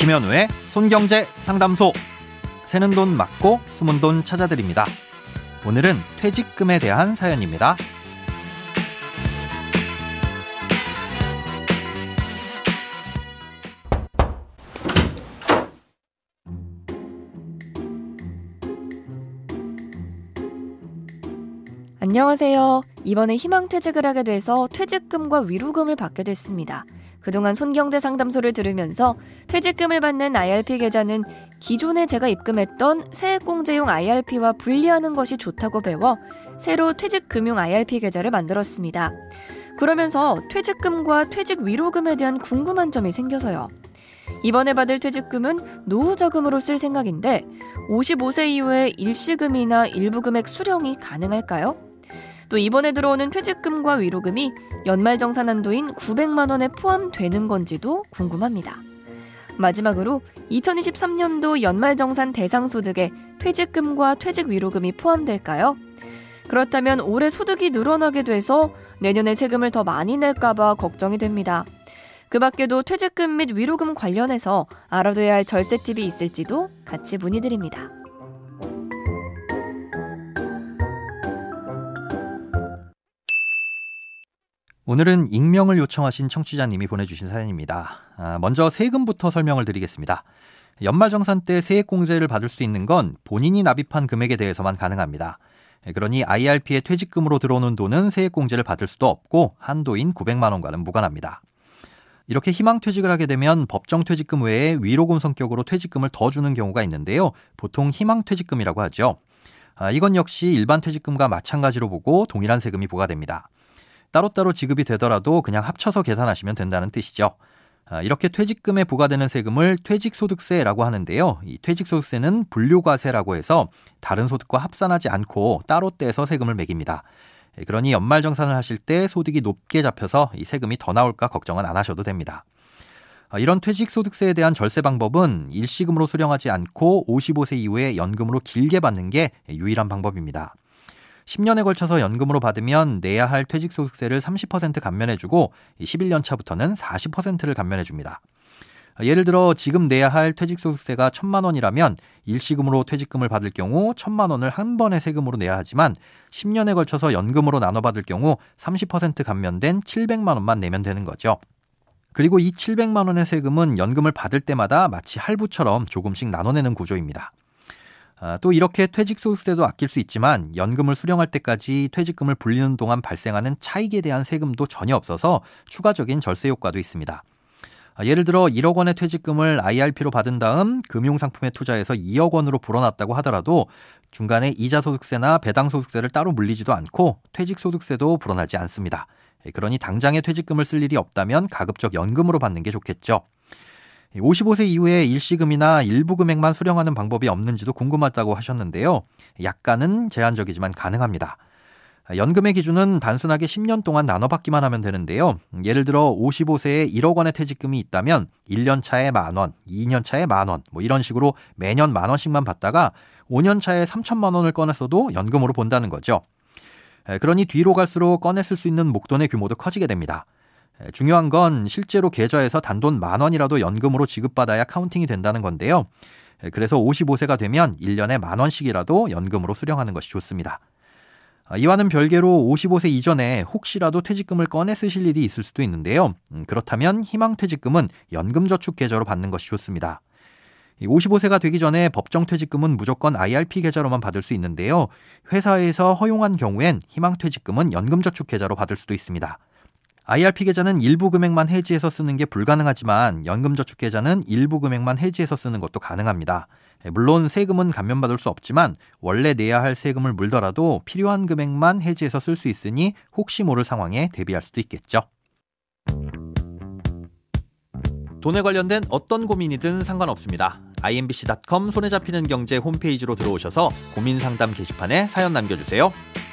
김현우의 손경제 상담소. 새는 돈 맞고 숨은 돈 찾아드립니다. 오늘은 퇴직금에 대한 사연입니다. 안녕하세요. 이번에 희망퇴직을 하게 돼서 퇴직금과 위로금을 받게 됐습니다. 그동안 손경제 상담소를 들으면서 퇴직금을 받는 IRP 계좌는 기존에 제가 입금했던 세액공제용 IRP와 분리하는 것이 좋다고 배워 새로 퇴직금융 IRP 계좌를 만들었습니다. 그러면서 퇴직금과 퇴직 위로금에 대한 궁금한 점이 생겨서요. 이번에 받을 퇴직금은 노후 자금으로 쓸 생각인데 55세 이후에 일시금이나 일부 금액 수령이 가능할까요? 또 이번에 들어오는 퇴직금과 위로금이 연말정산 한도인 900만 원에 포함되는 건지도 궁금합니다. 마지막으로 2023년도 연말정산 대상 소득에 퇴직금과 퇴직 위로금이 포함될까요? 그렇다면 올해 소득이 늘어나게 돼서 내년에 세금을 더 많이 낼까봐 걱정이 됩니다. 그 밖에도 퇴직금 및 위로금 관련해서 알아둬야 할 절세 팁이 있을지도 같이 문의드립니다. 오늘은 익명을 요청하신 청취자님이 보내주신 사연입니다. 아, 먼저 세금부터 설명을 드리겠습니다. 연말정산 때 세액공제를 받을 수 있는 건 본인이 납입한 금액에 대해서만 가능합니다. 그러니 IRP의 퇴직금으로 들어오는 돈은 세액공제를 받을 수도 없고 한도인 900만 원과는 무관합니다. 이렇게 희망퇴직을 하게 되면 법정퇴직금 외에 위로금 성격으로 퇴직금을 더 주는 경우가 있는데요. 보통 희망퇴직금이라고 하죠. 아, 이건 역시 일반 퇴직금과 마찬가지로 보고 동일한 세금이 부과됩니다. 따로따로 지급이 되더라도 그냥 합쳐서 계산하시면 된다는 뜻이죠. 아, 이렇게 퇴직금에 부과되는 세금을 퇴직소득세라고 하는데요. 이 퇴직소득세는 분류과세라고 해서 다른 소득과 합산하지 않고 따로 떼서 세금을 매깁니다. 예, 그러니 연말정산을 하실 때 소득이 높게 잡혀서 이 세금이 더 나올까 걱정은 안 하셔도 됩니다. 아, 이런 퇴직소득세에 대한 절세 방법은 일시금으로 수령하지 않고 55세 이후에 연금으로 길게 받는 게 유일한 방법입니다. 10년에 걸쳐서 연금으로 받으면 내야 할 퇴직소득세를 30% 감면해주고 11년 차부터는 40%를 감면해줍니다. 예를 들어 지금 내야 할 퇴직소득세가 1천만 원이라면 일시금으로 퇴직금을 받을 경우 1천만 원을 한 번에 세금으로 내야 하지만 10년에 걸쳐서 연금으로 나눠 받을 경우 30% 감면된 700만 원만 내면 되는 거죠. 그리고 이 700만 원의 세금은 연금을 받을 때마다 마치 할부처럼 조금씩 나눠내는 구조입니다. 아, 또 이렇게 퇴직 소득세도 아낄 수 있지만 연금을 수령할 때까지 퇴직금을 불리는 동안 발생하는 차익에 대한 세금도 전혀 없어서 추가적인 절세 효과도 있습니다. 아, 예를 들어 1억 원의 퇴직금을 IRP로 받은 다음 금융상품에 투자해서 2억 원으로 불어났다고 하더라도 중간에 이자소득세나 배당소득세를 따로 물리지도 않고 퇴직소득세도 불어나지 않습니다. 예, 그러니 당장에 퇴직금을 쓸 일이 없다면 가급적 연금으로 받는 게 좋겠죠. 55세 이후에 일시금이나 일부 금액만 수령하는 방법이 없는지도 궁금하다고 하셨는데요. 약간은 제한적이지만 가능합니다. 연금의 기준은 단순하게 10년 동안 나눠받기만 하면 되는데요. 예를 들어 55세에 1억 원의 퇴직금이 있다면 1년 차에 만 원, 2년 차에 만 원, 뭐 이런 식으로 매년 만 원씩만 받다가 5년 차에 3천만 원을 꺼냈어도 연금으로 본다는 거죠. 그러니 뒤로 갈수록 꺼냈을 수 있는 목돈의 규모도 커지게 됩니다. 중요한 건 실제로 계좌에서 단돈 만 원이라도 연금으로 지급받아야 카운팅이 된다는 건데요. 그래서 55세가 되면 1년에 만 원씩이라도 연금으로 수령하는 것이 좋습니다. 아, 이와는 별개로 55세 이전에 혹시라도 퇴직금을 꺼내 쓰실 일이 있을 수도 있는데요. 음, 그렇다면 희망퇴직금은 연금저축계좌로 받는 것이 좋습니다. 55세가 되기 전에 법정퇴직금은 무조건 IRP 계좌로만 받을 수 있는데요. 회사에서 허용한 경우엔 희망퇴직금은 연금저축계좌로 받을 수도 있습니다. IRP 계좌는 일부 금액만 해지해서 쓰는 게 불가능하지만 연금저축 계좌는 일부 금액만 해지해서 쓰는 것도 가능합니다. 예, 물론 세금은 감면받을 수 없지만 원래 내야 할 세금을 물더라도 필요한 금액만 해지해서 쓸 수 있으니 혹시 모를 상황에 대비할 수도 있겠죠. 돈에 관련된 어떤 고민이든 상관없습니다. imbc.com 손에 잡히는 경제 홈페이지로 들어오셔서 고민 상담 게시판에 사연 남겨주세요.